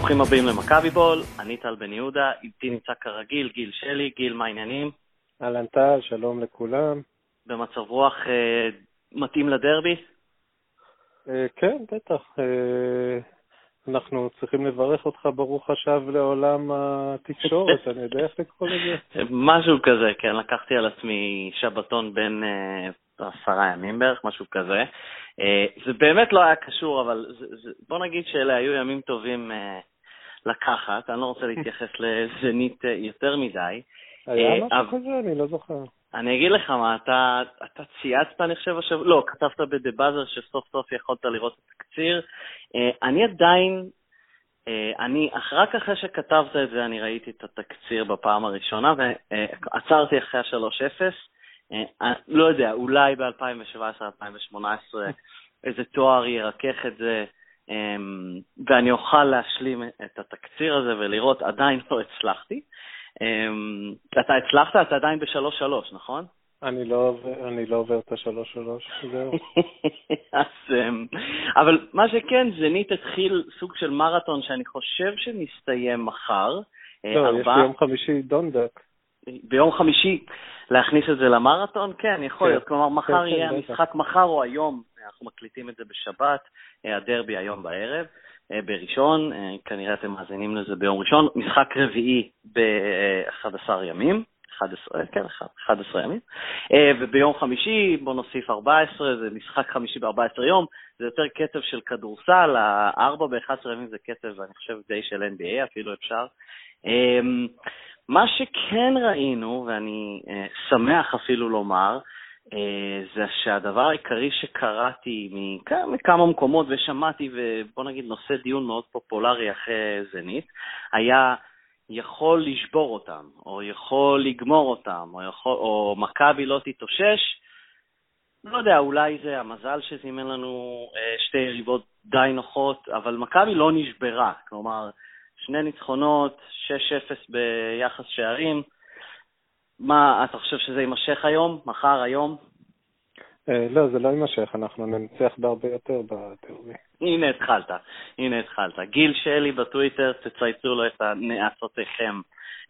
ברוכים הבאים למכבי בול, אני טל בן יהודה, איתי נמצא כרגיל גיל שלי, גיל, מה העניינים? אהלן טל, שלום לכולם. במצב רוח אה, מתאים לדרבי? אה, כן, בטח. אה, אנחנו צריכים לברך אותך ברוך השב לעולם התקשורת, אני יודע איך לקרוא לזה. משהו כזה, כן, לקחתי על עצמי שבתון בין אה, עשרה ימים בערך, משהו כזה. אה, זה באמת לא היה קשור, אבל זה, זה, בוא נגיד שאלה היו ימים טובים אה, לקחת, אני לא רוצה להתייחס לזנית אה, יותר מדי. היה אה, משהו כזה? אני לא זוכר. אני אגיד לך מה, אתה, אתה צייצת, אני חושב, השבוע, לא, כתבת ב"דה באזר" שסוף סוף יכולת לראות את התקציר. אה, אני עדיין, אני, רק אחרי שכתבת את זה, אני ראיתי את התקציר בפעם הראשונה, ועצרתי אחרי ה-3-0. אה, אה, לא יודע, אולי ב-2017-2018 איזה תואר ירכך את זה, ואני אוכל להשלים את התקציר הזה ולראות, עדיין לא הצלחתי. אמ, אתה הצלחת? אתה עדיין ב-3-3, נכון? אני לא עובר- אני לא עובר את השלוש שלוש, זהו. אז, אמ, אבל מה שכן, זנית התחיל סוג של מרתון שאני חושב שמסתיים מחר. אה, לא, יש ארבעה- לי יום חמישי דונדק. ביום חמישי להכניס את זה למרתון? כן, יכול כן. להיות. כלומר, מחר כן, יהיה כן. המשחק מחר או היום, אנחנו מקליטים את זה בשבת, אה, הדרבי היום בערב, אה, בראשון, אה, כנראה אתם מאזינים לזה ביום ראשון, משחק רביעי ב-11 ימים. 11, כן, 11 ימים. וביום חמישי, בוא נוסיף 14, זה משחק חמישי ב-14 יום, זה יותר קצב של כדורסל, ה-4 ב-11 ימים זה קצב, אני חושב, די של NBA, אפילו אפשר. מה שכן ראינו, ואני שמח אפילו לומר, זה שהדבר העיקרי שקראתי מכ- מכמה מקומות ושמעתי, ובוא נגיד נושא דיון מאוד פופולרי אחרי זנית, היה יכול לשבור אותם, או יכול לגמור אותם, או, יכול, או מכבי לא תתאושש. לא יודע, אולי זה המזל שזימן לנו אה, שתי יריבות די נוחות, אבל מכבי לא נשברה. כלומר, שני ניצחונות, 6-0 ביחס שערים. מה, אתה חושב שזה יימשך היום? מחר, היום? אה, לא, זה לא יימשך, אנחנו ננצח בהרבה יותר בדרבי. הנה התחלת, הנה התחלת. גיל שלי בטוויטר, תצייצו לו את הנאצותיכם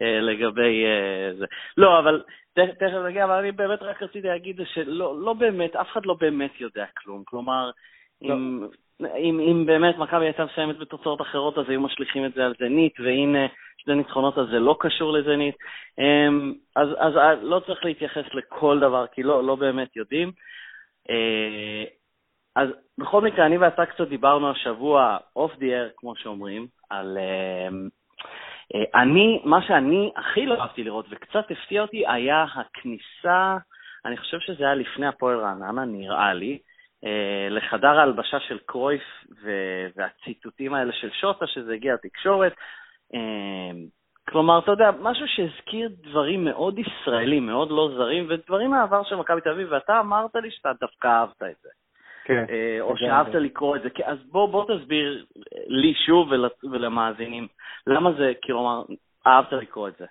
אה, לגבי אה, זה. לא, אבל תכף נגיע, אבל אני באמת רק רציתי להגיד שלא לא באמת, אף אחד לא באמת יודע כלום. כלומר, לא. אם, אם, אם באמת מכבי הייתה מסיימת בתוצאות אחרות, אז היו משליכים את זה על זנית, והנה שני ניצחונות, אז זה לא קשור לזנית. אמ, אז, אז אה, לא צריך להתייחס לכל דבר, כי לא, לא באמת יודעים. אה, אז בכל מקרה, אני ואתה קצת דיברנו השבוע, אוף די אר, כמו שאומרים, על... אה, אני, מה שאני הכי לא אהבתי לראות וקצת הפתיע אותי היה הכניסה, אני חושב שזה היה לפני הפועל רעננה, נראה לי, לחדר ההלבשה של קרויף והציטוטים האלה של שוטה, שזה הגיע לתקשורת. אה, כלומר, אתה יודע, משהו שהזכיר דברים מאוד ישראלים, מאוד לא זרים, ודברים מהעבר של מכבי תל אביב, ואתה אמרת לי שאתה דווקא אהבת את זה. כן. אה, או. שאהבת לקרוא את זה. אז בוא, בוא תסביר לי שוב ול, ולמאזינים, למה זה, כלומר, אהבת לקרוא את זה.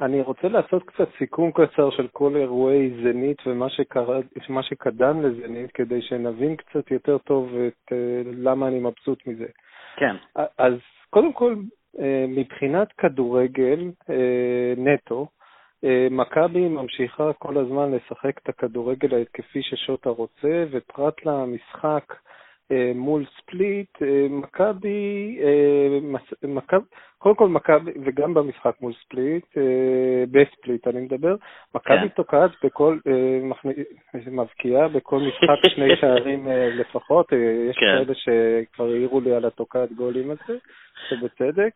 אני רוצה לעשות קצת סיכום קצר של כל אירועי זנית ומה שקרה, שקדם לזנית, כדי שנבין קצת יותר טוב את אה, למה אני מבסוט מזה. כן, אז קודם כל, אה, מבחינת כדורגל אה, נטו, מכבי ממשיכה כל הזמן לשחק את הכדורגל ההתקפי ששוטה רוצה, ופרט למשחק מול ספליט, אה, מכבי, אה, קודם כל מכבי, וגם במשחק מול ספליט, אה, בספליט אני מדבר, מכבי כן. תוקעת בכל, אה, מבקיעה בכל משחק שני שערים אה, לפחות, אה, יש כן. כאלה שכבר העירו לי על התוקעת גולים הזה, שבצדק.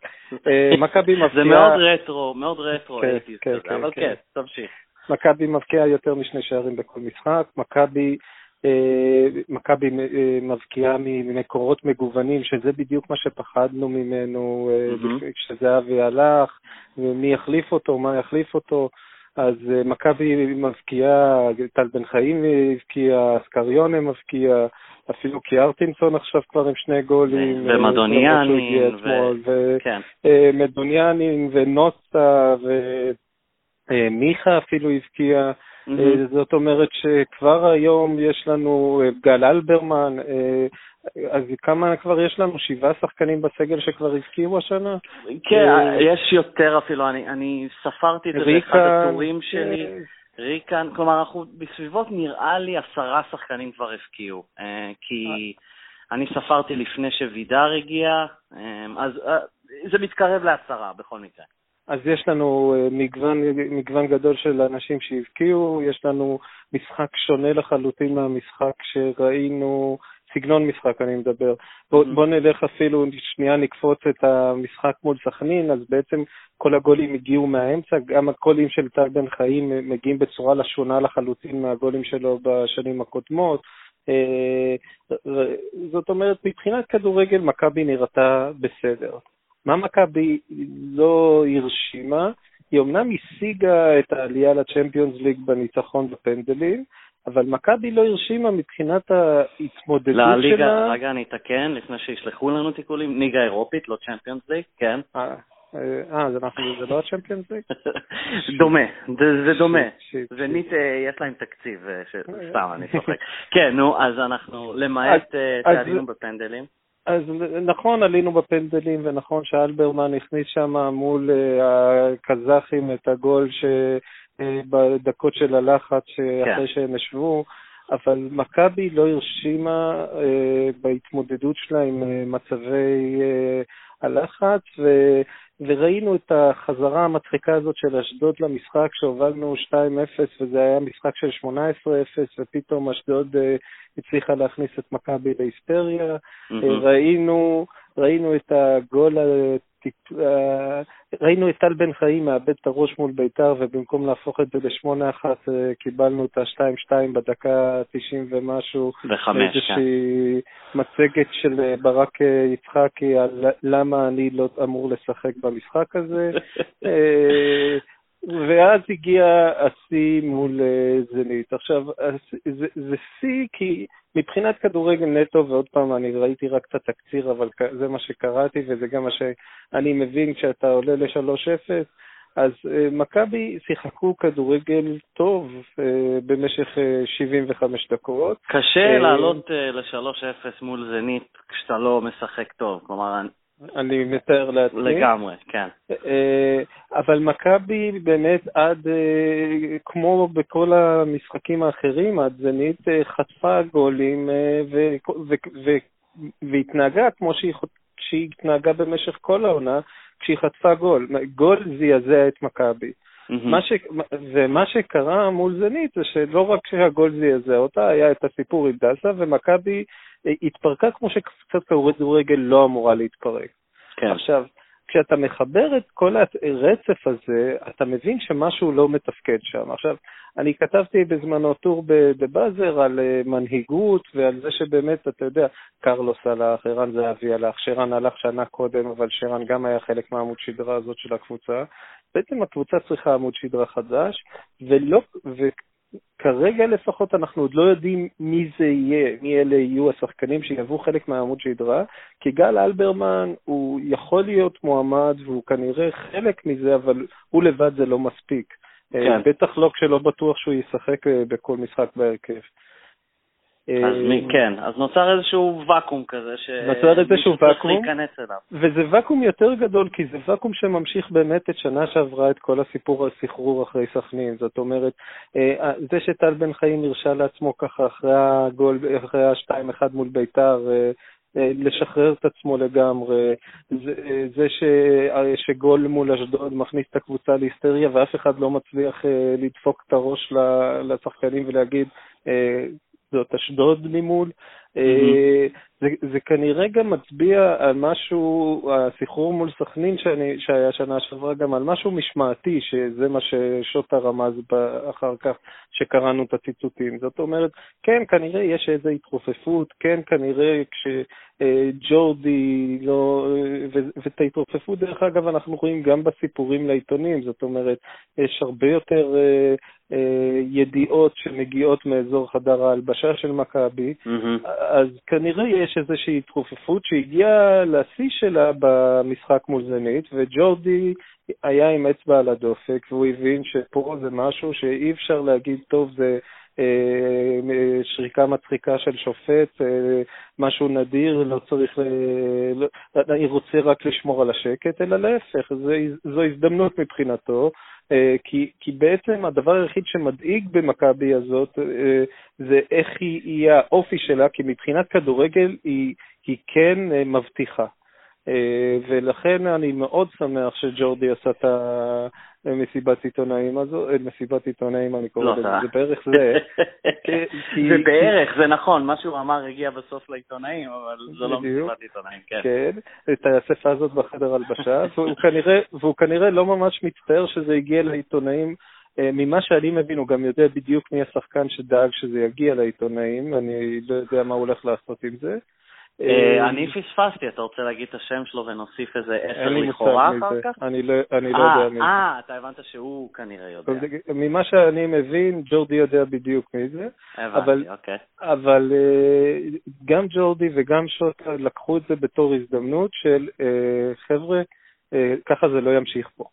אה, מכבי זה מבקיעה... מאוד רטרו, מאוד רטרו, כן, אבל כן. תמשיך. מכבי מבקיעה יותר משני שערים בכל משחק, מכבי אה, מכבי אה, מבקיעה ממקורות מגוונים, שזה בדיוק מה שפחדנו ממנו אה, כשזהבי הלך, ומי יחליף אותו, מה יחליף אותו. אז אה, מכבי מבקיעה, טל בן חיים הבקיע, אסקריונה מבקיע, אפילו קיארטינסון עכשיו כבר עם שני גולים. ו- אה, ומדוניאנין, למרות שהוא הגיע ו- אתמול, ו... כן, אה, ונוסה ומיכה אפילו הבקיע, Mm-hmm. זאת אומרת שכבר היום יש לנו גל אלברמן, אז כמה כבר יש לנו? שבעה שחקנים בסגל שכבר הבקיעו השנה? כן, יש יותר אפילו, אני, אני ספרתי את זה באחד הטורים שלי. ריקן, כלומר, אנחנו בסביבות, נראה לי, עשרה שחקנים כבר הבקיעו. כי אני ספרתי לפני שווידר הגיע, אז זה מתקרב לעשרה בכל מקרה. אז יש לנו מגוון, מגוון גדול של אנשים שהבקיעו, יש לנו משחק שונה לחלוטין מהמשחק שראינו סגנון משחק אני מדבר. בוא, mm-hmm. בוא נלך אפילו, שנייה נקפוץ את המשחק מול סכנין, אז בעצם כל הגולים הגיעו מהאמצע, גם הגולים של טל בן חיים מגיעים בצורה שונה לחלוטין מהגולים שלו בשנים הקודמות. אה, זאת אומרת, מבחינת כדורגל מכבי נראתה בסדר. מה מכבי לא הרשימה? היא אמנם השיגה את העלייה לצ'מפיונס ליג בניצחון בפנדלים, אבל מכבי לא הרשימה מבחינת ההתמודדות לליגה, שלה. רגע, אני אתקן, לפני שישלחו לנו תיקולים, ליגה אירופית, לא צ'מפיונס ליג, כן. אה, אה אז אנחנו, זה לא הצ'מפיונס ליג? דומה, זה, זה דומה. ונית, אה, יש להם תקציב, אה, סתם, אני צוחק. כן, נו, אז אנחנו, למעט צעדינו בפנדלים. אז נכון, עלינו בפנדלים, ונכון שאלברמן הכניס שם מול הקזחים את הגול ש... אה, בדקות של הלחץ כן. אחרי שהם ישבו, אבל מכבי לא הרשימה אה, בהתמודדות שלה עם אה, מצבי הלחץ, ו... וראינו את החזרה המצחיקה הזאת של אשדוד למשחק, שהובלנו 2-0 וזה היה משחק של 18-0, ופתאום אשדוד הצליחה להכניס את מכבי להיסטריה. Mm-hmm. ראינו, ראינו את הגול אה, ראינו את טל בן חיים מאבד את הראש מול ביתר, ובמקום להפוך את זה לשמונה אחת, אה, קיבלנו את ה-2-2 בדקה 90 ומשהו. וחמש, כן. איזושהי מצגת של אה, ברק יצחקי על למה אני לא אמור לשחק במשחק הזה. ואז הגיע השיא מול זנית. עכשיו, זה שיא כי מבחינת כדורגל נטו, ועוד פעם, אני ראיתי רק את התקציר, אבל זה מה שקראתי וזה גם מה שאני מבין כשאתה עולה ל-3-0, אז uh, מכבי שיחקו כדורגל טוב uh, במשך uh, אה, 75 דקות. קשה לעלות uh, ל-3-0 מול זנית כשאתה לא משחק טוב. כלומר, אני מתאר לעצמי. לגמרי, כן. אה, אבל מכבי באמת עד, אה, כמו בכל המשחקים האחרים, עד זנית אה, חטפה גולים והתנהגה כמו שהיא, שהיא התנהגה במשך כל העונה, כשהיא חטפה גול. גול זעזע את מכבי. מה ש... ומה שקרה מול זנית זה שלא רק שהגול זעזע אותה, היה את הסיפור עם דסה, ומכבי התפרקה כמו שקבוצת כדורגל לא אמורה להתפרק. כן. עכשיו, כשאתה מחבר את כל הרצף הזה, אתה מבין שמשהו לא מתפקד שם. עכשיו, אני כתבתי בזמנו טור בבאזר על אה, מנהיגות ועל זה שבאמת, אתה יודע, קרלוס הלך, ערן זהבי הלך, שרן הלך שנה קודם, אבל שרן גם היה חלק מהעמוד שדרה הזאת של הקבוצה. בעצם הקבוצה צריכה עמוד שדרה חדש, ולא, כרגע לפחות אנחנו עוד לא יודעים מי זה יהיה, מי אלה יהיו השחקנים שיהוו חלק מהעמוד שדרה, כי גל אלברמן הוא יכול להיות מועמד והוא כנראה חלק מזה, אבל הוא לבד זה לא מספיק. אה, כן. בטח לא כשלא בטוח שהוא ישחק אה, בכל משחק בהרכב. אז מי, אה, כן, אז נוצר איזשהו ואקום כזה, נוצר איזשהו ואקום, להיכנס אליו. וזה ואקום יותר גדול, כי זה ואקום שממשיך באמת את שנה שעברה את כל הסיפור על סחרור אחרי סכנין. זאת אומרת, אה, זה שטל בן חיים הרשה לעצמו ככה אחרי הגול, אחרי ה-2-1 מול ביתר, אה, לשחרר את עצמו לגמרי, זה, זה ש, שגול מול אשדוד מכניס את הקבוצה להיסטריה ואף אחד לא מצליח לדפוק את הראש לשחקנים ולהגיד, זאת אשדוד ממול. Mm-hmm. זה, זה כנראה גם מצביע על משהו, הסחרור מול סכנין שאני, שהיה שנה שעברה, גם על משהו משמעתי, שזה מה ששוטה רמז אחר כך, שקראנו את הציטוטים. זאת אומרת, כן, כנראה יש איזו התרופפות, כן, כנראה כשג'ורדי לא... ואת ההתרופפות, דרך אגב, אנחנו רואים גם בסיפורים לעיתונים, זאת אומרת, יש הרבה יותר אה, אה, ידיעות שמגיעות מאזור חדר ההלבשה של מכבי, mm-hmm. אז כנראה יש איזושהי התרופפות שהגיעה לשיא שלה במשחק מול זנית, וג'ורדי היה עם אצבע על הדופק, והוא הבין שפה זה משהו שאי אפשר להגיד, טוב, זה אה, שריקה מצחיקה של שופט, אה, משהו נדיר, לא צריך, לא, אני רוצה רק לשמור על השקט, אלא להפך, זו הזדמנות מבחינתו, אה, כי, כי בעצם הדבר היחיד שמדאיג במכבי הזאת זה איך היא, היא האופי שלה, כי מבחינת כדורגל היא, היא כן מבטיחה. ולכן אני מאוד שמח שג'ורדי עשה את מסיבת עיתונאים הזו, אה, מסיבת עיתונאים, אני קורא לזה, לא, זה בערך זה. זה בערך, זה נכון, מה שהוא אמר הגיע בסוף לעיתונאים, אבל זה לא מסיבת עיתונאים, כן. כן, את האספה הזאת בחדר הלבשה, והוא כנראה לא ממש מצטער שזה הגיע לעיתונאים. אה, ממה שאני מבין, הוא גם יודע בדיוק מי השחקן שדאג שזה יגיע לעיתונאים, אני לא יודע מה הוא הולך לעשות עם זה. אה, אה, אני פספסתי, אתה רוצה להגיד את השם שלו ונוסיף איזה עשר לכאורה אחר כך? אני לא, לא יודע מי זה. אה, אתה הבנת שהוא כנראה יודע. ממה שאני מבין, ג'ורדי יודע בדיוק מי זה. הבנתי, אוקיי. אבל אה, גם ג'ורדי וגם שוטה לקחו את זה בתור הזדמנות של חבר'ה, ככה זה לא ימשיך פה.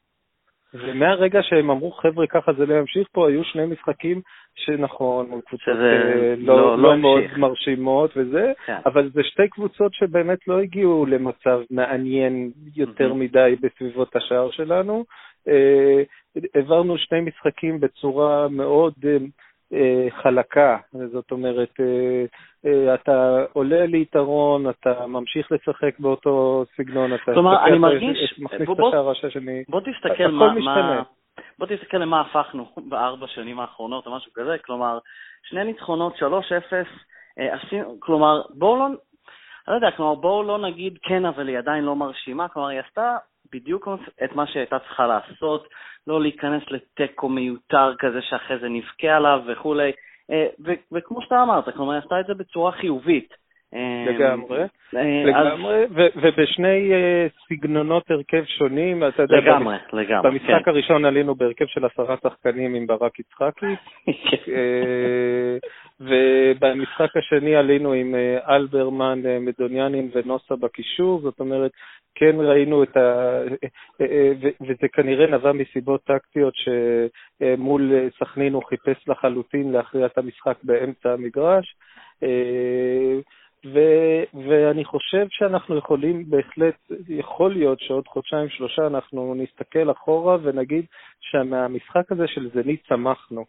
ומהרגע שהם אמרו, חבר'ה, ככה זה לא ימשיך פה, היו שני משחקים שנכון, מול קבוצות אה, לא, לא, לא מאוד מרשימות וזה, כן. אבל זה שתי קבוצות שבאמת לא הגיעו למצב מעניין יותר mm-hmm. מדי בסביבות השער שלנו. אה, העברנו שני משחקים בצורה מאוד אה, חלקה, זאת אומרת, אתה עולה ליתרון, אתה ממשיך לשחק באותו סגנון, אתה כלומר, אני מרגיש, מכניס את השער השני, בוא תסתכל מה, מה, בוא תסתכל למה הפכנו בארבע שנים האחרונות או משהו כזה, כלומר, שני ניצחונות, 3-0, אה, כלומר, בואו לא, אני לא יודע, כלומר, בואו לא נגיד כן, אבל היא עדיין לא מרשימה, כלומר, היא עשתה בדיוק את מה שהייתה צריכה לעשות, לא להיכנס לתיקו מיותר כזה שאחרי זה נבכה עליו וכולי, אה, וכמו שאתה אמרת, כלומר, היא עשתה את זה בצורה חיובית. לגמרי, אה, לגמרי, ובשני אה, סגנונות הרכב שונים, אתה יודע, לגמרי, לגמרי, במשחק כן. הראשון עלינו בהרכב של עשרה שחקנים עם ברק יצחקי, כן. אה, ובמשחק השני עלינו עם אלברמן, מדוניאנים ונוסה בקישור, זאת אומרת, כן ראינו את ה... וזה כנראה נבע מסיבות טקטיות שמול סכנין הוא חיפש לחלוטין להכריע את המשחק באמצע המגרש. ו- ואני חושב שאנחנו יכולים בהחלט, יכול להיות שעוד חודשיים שלושה אנחנו נסתכל אחורה ונגיד שמהמשחק הזה של זנית צמחנו.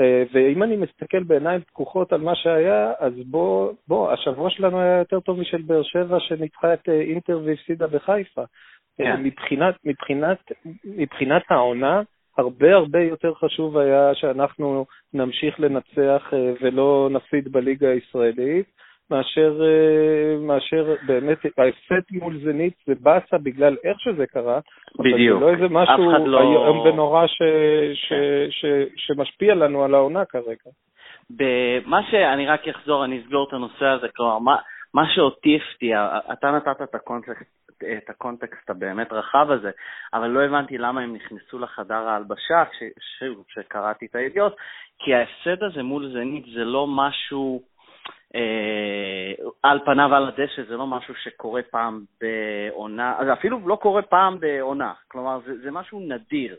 אה, ואם אני מסתכל בעיניים פקוחות על מה שהיה, אז בוא, בוא, השבוע שלנו היה יותר טוב משל באר שבע שניצחה את אה, אינטר והפסידה בחיפה. Yeah. אה, כן. מבחינת, מבחינת, מבחינת העונה, הרבה הרבה יותר חשוב היה שאנחנו נמשיך לנצח ולא נפסיד בליגה הישראלית. מאשר, אה, מאשר באמת, ההפסד מול זנית זה באסה בגלל איך שזה קרה. בדיוק. זה לא איזה משהו לא... איום ונורא ש, ש, כן. ש, ש, שמשפיע לנו על העונה כרגע. במה שאני רק אחזור, אני אסגור את הנושא הזה, כלומר, מה, מה שאותי הפתיע, אתה נתת את הקונטקסט, את הקונטקסט הבאמת רחב הזה, אבל לא הבנתי למה הם נכנסו לחדר ההלבשה, כשקראתי את הידיעות, כי ההפסד הזה מול זנית זה לא משהו... אה, על פניו על הדשא זה לא משהו שקורה פעם בעונה, זה אפילו לא קורה פעם בעונה, כלומר זה, זה משהו נדיר.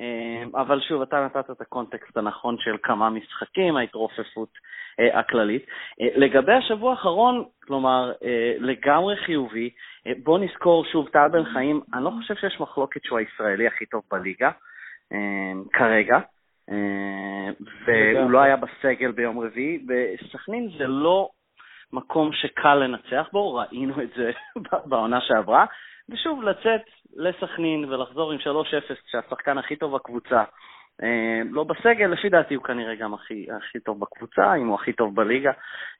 אה, אבל שוב, אתה נתת את הקונטקסט הנכון של כמה משחקים, ההתרופפות אה, הכללית. לגבי השבוע האחרון, כלומר, לגמרי חיובי, בוא נזכור שוב, טל בן חיים, אני לא חושב שיש מחלוקת שהוא הישראלי הכי טוב בליגה, כרגע. אה, והוא לא היה בסגל ביום רביעי, וסכנין זה לא מקום שקל לנצח בו, ראינו את זה בעונה שעברה, ושוב, לצאת לסכנין ולחזור עם 3-0 כשהשחקן הכי טוב בקבוצה אה, לא בסגל, לפי דעתי הוא כנראה גם הכי, הכי טוב בקבוצה, אם הוא הכי טוב בליגה.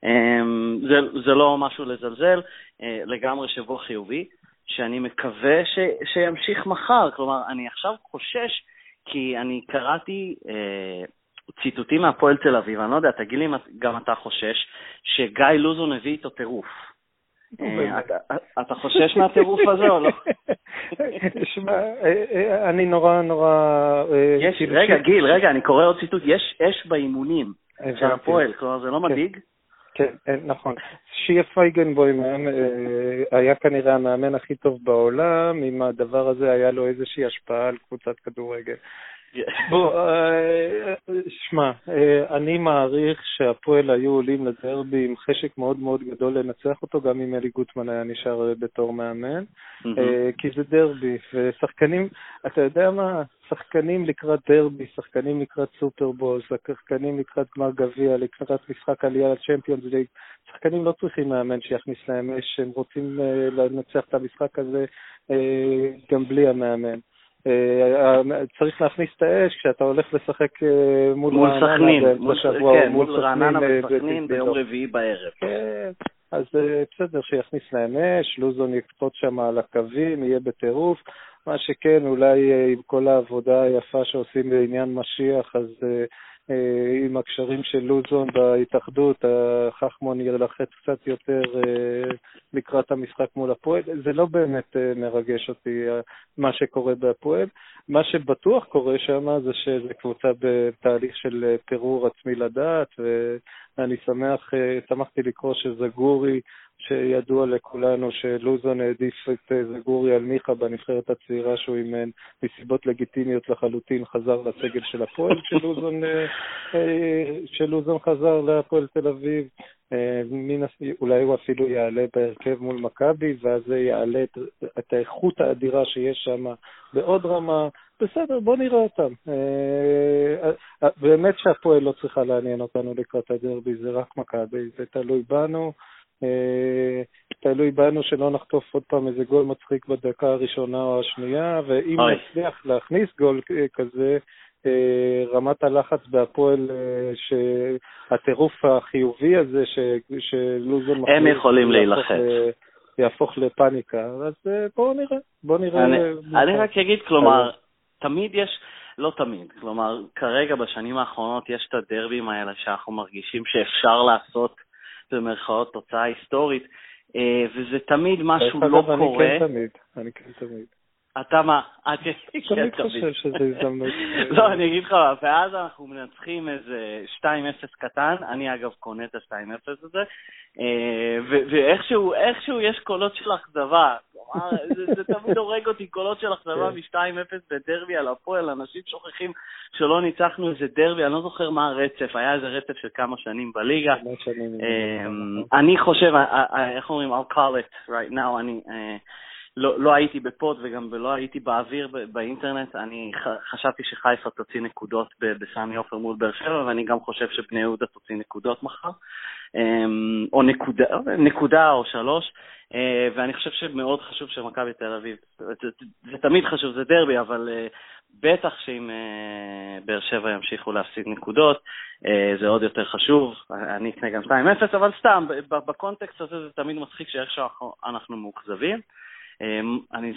אה, זה, זה לא משהו לזלזל, לגמרי שבוע חיובי, שאני מקווה ש, שימשיך מחר. כלומר, אני עכשיו חושש כי אני קראתי אה, ציטוטים מהפועל תל אביב, אני לא יודע, תגיד לי אם גם אתה חושש, שגיא לוזון הביא איתו טירוף. אה, אתה חושש מהטירוף הזה או לא? שמע, אה, אה, אני נורא נורא... רגע, גיל, רגע, אני קורא עוד ציטוט. יש אש באימונים של הפועל, כלומר זה לא כן. מדאיג? כן, נכון. שיה פייגנבוים היה כנראה המאמן הכי טוב בעולם, אם הדבר הזה היה לו איזושהי השפעה על קבוצת כדורגל. בוא, אה, שמע, אה, אני מעריך שהפועל היו עולים לדרבי עם חשק מאוד מאוד גדול לנצח אותו, גם אם אלי גוטמן היה נשאר בתור מאמן, אה, כי זה דרבי, ושחקנים, אתה יודע מה, שחקנים לקראת דרבי, שחקנים לקראת סופרבול, שחקנים לקראת גמר גביע, לקראת משחק עלייה לצ'מפיונס ליג, שחקנים לא צריכים מאמן שיכניס להם אש, הם רוצים לנצח את המשחק הזה גם בלי המאמן. אה, צריך להכניס את האש כשאתה הולך לשחק אה, מול רעננה בשבוע, כן, מול רעננה וסכנין ביום רביעי בערב. כן, אז אה, בסדר, שיכניס להם אש, לוזון יקפוץ שם על הקווים, יהיה בטירוף. מה שכן, אולי עם כל העבודה היפה שעושים בעניין משיח, אז אה, עם הקשרים של לוזון בהתאחדות, חכמון ירלחץ קצת יותר אה, לקראת המשחק מול הפועל. זה לא באמת אה, מרגש אותי מה שקורה בהפועל. מה שבטוח קורה שם זה שזו קבוצה בתהליך של פירור עצמי לדעת, ואני שמח, שמחתי לקרוא שזגורי שידוע לכולנו שלוזון העדיף את אה, זגורי על מיכה בנבחרת הצעירה שהוא אימן מסיבות לגיטימיות לחלוטין חזר לסגל של הפועל כשלוזון, אה, אה, כשלוזון חזר להפועל תל אביב. אולי הוא אפילו יעלה בהרכב מול מכבי, ואז זה יעלה את, את האיכות האדירה שיש שם בעוד רמה. בסדר, בוא נראה אותם. באמת שהפועל לא צריכה לעניין אותנו לקראת הדרבי, זה רק מכבי, זה תלוי בנו. אה, תלוי בנו שלא נחטוף עוד פעם איזה גול מצחיק בדקה הראשונה או השנייה, ואם נצליח להכניס גול כזה, אה, רמת הלחץ בהפועל, אה, שהטירוף החיובי הזה שלוזון מחליט, הם יכולים להילחץ. יהפוך לפאניקה, אז בואו נראה, בואו נראה. אני, אני רק אגיד, כלומר, תמיד יש, לא תמיד, כלומר, כרגע בשנים האחרונות יש את הדרבים האלה שאנחנו מרגישים שאפשר לעשות במרכאות תוצאה היסטורית, אה, וזה תמיד משהו לא קורה. אני כן תמיד, אני כן תמיד. אתה מה? אני תמיד חושב שזו הזדמנות. לא, אני אגיד לך, ואז אנחנו מנצחים איזה 2-0 קטן, אני אגב קונה את ה-2-0 הזה, אה, ואיכשהו יש קולות של אכזבה. זה תמיד הורג אותי, קולות של אכזבה כן. מ-2-0 בדרבי על הפועל, אנשים שוכחים שלא ניצחנו איזה דרבי, אני לא זוכר מה הרצף, היה איזה רצף של כמה שנים בליגה. אמ, אני חושב, איך אומרים, I'll call it right now, אני... לא, לא הייתי בפוד וגם לא הייתי באוויר באינטרנט, אני חשבתי שחיפה תוציא נקודות בסמי עופר מול באר שבע, ואני גם חושב שבני יהודה תוציא נקודות מחר, אמ, או נקודה, נקודה או שלוש, אה, ואני חושב שמאוד חשוב שמכבי תל אביב, זה, זה תמיד חשוב, זה דרבי, אבל אה, בטח שאם אה, באר שבע ימשיכו להפסיד נקודות, זה עוד יותר חשוב. אני אקנה גם 2-0, אבל סתם, בקונטקסט הזה זה תמיד מצחיק שאיך שאנחנו מאוכזבים. אמ, אני,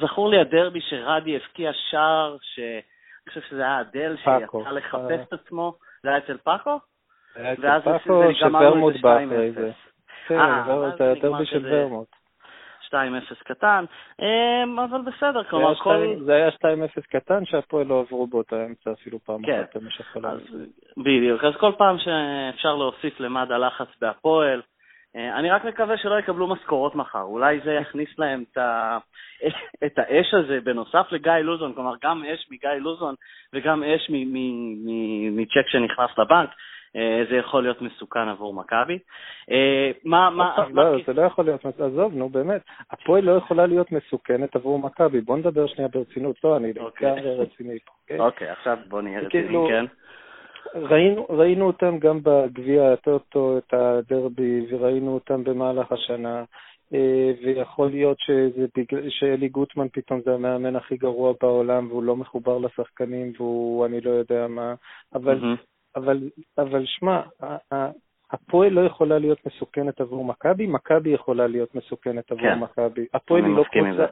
זכור לי הדרבי שרדי הבקיע שער, שאני חושב שזה היה אדל שיצא לחפש את עצמו, זה היה אצל פאקו? זה היה אצל פאקו זה. כן, אה, זה הדרבי של ורמוט. 2-0 קטן, אמ, אבל בסדר, כלומר כל... זה היה 2-0 קטן שהפועל לא עברו באותה אמצע אפילו פעם כן. אחת במשך הלילה. בדיוק, אז כל פעם שאפשר להוסיף למד הלחץ בהפועל, אה, אני רק מקווה שלא יקבלו משכורות מחר, אולי זה יכניס להם את, ה... את האש הזה בנוסף לגיא לוזון, כלומר גם אש מגיא לוזון וגם אש מצ'ק שנכנס לבנק, אה, זה יכול להיות מסוכן עבור מכבי. אה, מה, מה... לא, זה לא יכול להיות, עזוב, נו באמת, הפועל לא יכולה להיות מסוכנת עבור מכבי, בוא נדבר שנייה ברצינות, לא, אני אוקיי. לגמרי רציני פה, כן? אוקיי, עכשיו בוא נהיה רציני, כאילו, כן? ראינו, ראינו אותם גם בגביע הטוטו, את הדרבי, וראינו אותם במהלך השנה, אה, ויכול להיות שזה בגלל, שאלי גוטמן פתאום זה המאמן הכי גרוע בעולם, והוא לא מחובר לשחקנים, והוא, אני לא יודע מה, אבל, mm-hmm. אבל, אבל שמע, הפועל לא יכולה להיות מסוכנת עבור מכבי, מכבי יכולה להיות מסוכנת עבור כן. מכבי. הפועל היא לא קבוצה...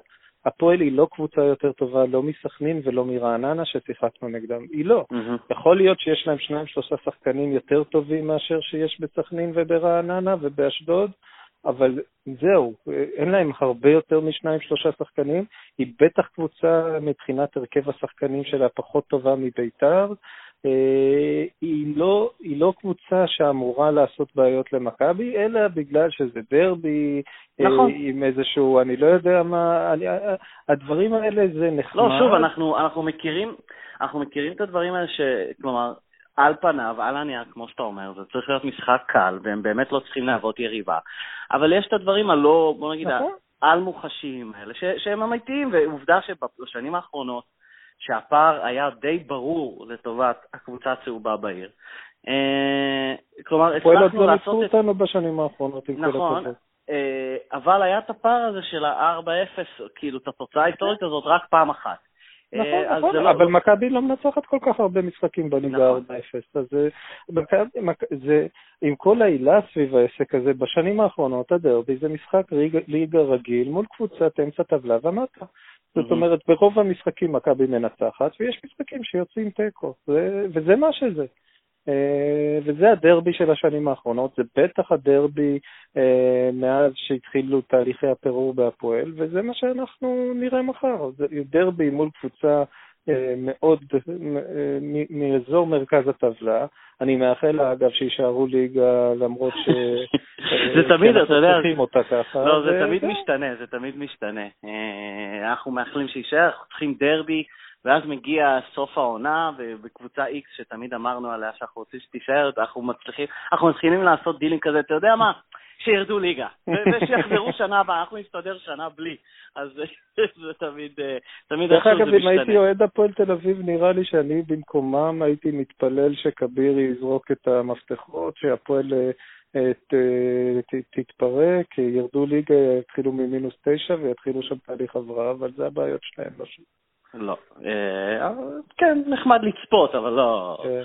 הפועל היא לא קבוצה יותר טובה, לא מסכנין ולא מרעננה ששיחקנו נגדם, היא לא. Mm-hmm. יכול להיות שיש להם שניים שלושה שחקנים יותר טובים מאשר שיש בסכנין וברעננה ובאשדוד, אבל זהו, אין להם הרבה יותר משניים שלושה שחקנים, היא בטח קבוצה מבחינת הרכב השחקנים שלה פחות טובה מביתר, היא היא לא, היא לא קבוצה שאמורה לעשות בעיות למכבי, אלא בגלל שזה דרבי, נכון. עם איזשהו, אני לא יודע מה, אני, הדברים האלה זה נחמד. לא, שוב, אנחנו, אנחנו מכירים, אנחנו מכירים את הדברים האלה ש... כלומר, על פניו, על הנייר, כמו שאתה אומר, זה צריך להיות משחק קל, והם באמת לא צריכים להוות יריבה. אבל יש את הדברים הלא, בוא נגיד, נכון. על-מוחשיים האלה, ש- שהם אמיתיים, ועובדה שבשנים האחרונות, שהפער היה די ברור לטובת הקבוצה הצהובה בעיר. אה, כלומר, הפועל עוד הצלחנו לא לעשות ניצחו את... אותנו בשנים האחרונות, עם כל נכון, הכבוד. אה, אבל היה את הפער הזה של ה-4-0, כאילו, את התוצאה ההיסטורית הזאת רק פעם אחת. נכון, אה, אז נכון, לא- אבל מכבי לא מנצחת כל כך הרבה משחקים בליגה נכון. 4-0, אז אה, מכבי- מכ- זה, עם כל העילה סביב העסק הזה, בשנים האחרונות הדרבי זה משחק ליגה, רגיל מול קבוצת אמצע טבלה ומטה. זאת. אומרת, ברוב המשחקים מכבי מנצחת, ויש משחקים שיוצאים תיקו, זה- וזה מה שזה. אה, וזה הדרבי של השנים האחרונות, זה בטח הדרבי אה, מאז שהתחילו תהליכי הפירור בהפועל, וזה מה שאנחנו נראה מחר. זה דרבי מול קבוצה אה, מאוד מאזור מרכז הטבלה. אני מאחל לה, אגב, שיישארו ליגה, למרות ש... זה תמיד, אתה יודע, צריכים אותה ככה. לא, זה תמיד וזהו. משתנה, זה תמיד משתנה. אנחנו מאחלים שיישאר, אנחנו צריכים דרבי, ואז מגיע סוף העונה, ובקבוצה X שתמיד אמרנו עליה שאנחנו רוצים שתישאר, אנחנו מצליחים, אנחנו מתחילים לעשות דילים כזה, אתה יודע מה? שירדו ליגה, ושיחזרו שנה הבאה, אנחנו נסתדר שנה בלי. אז זה תמיד, אה, תמיד דרך איכשהו אגב, זה אם הייתי משתנה. אוהד הפועל תל אביב, נראה לי שאני במקומם הייתי מתפלל שכבירי יזרוק את המפתחות, שהפועל אה, אה, ת- תתפרק, ירדו ליגה, יתחילו ממינוס תשע ויתחילו שם תהליך הבראה, אבל זה הבעיות שלהם, לא שלי. לא. אה, כן, נחמד לצפות, אבל לא... אה,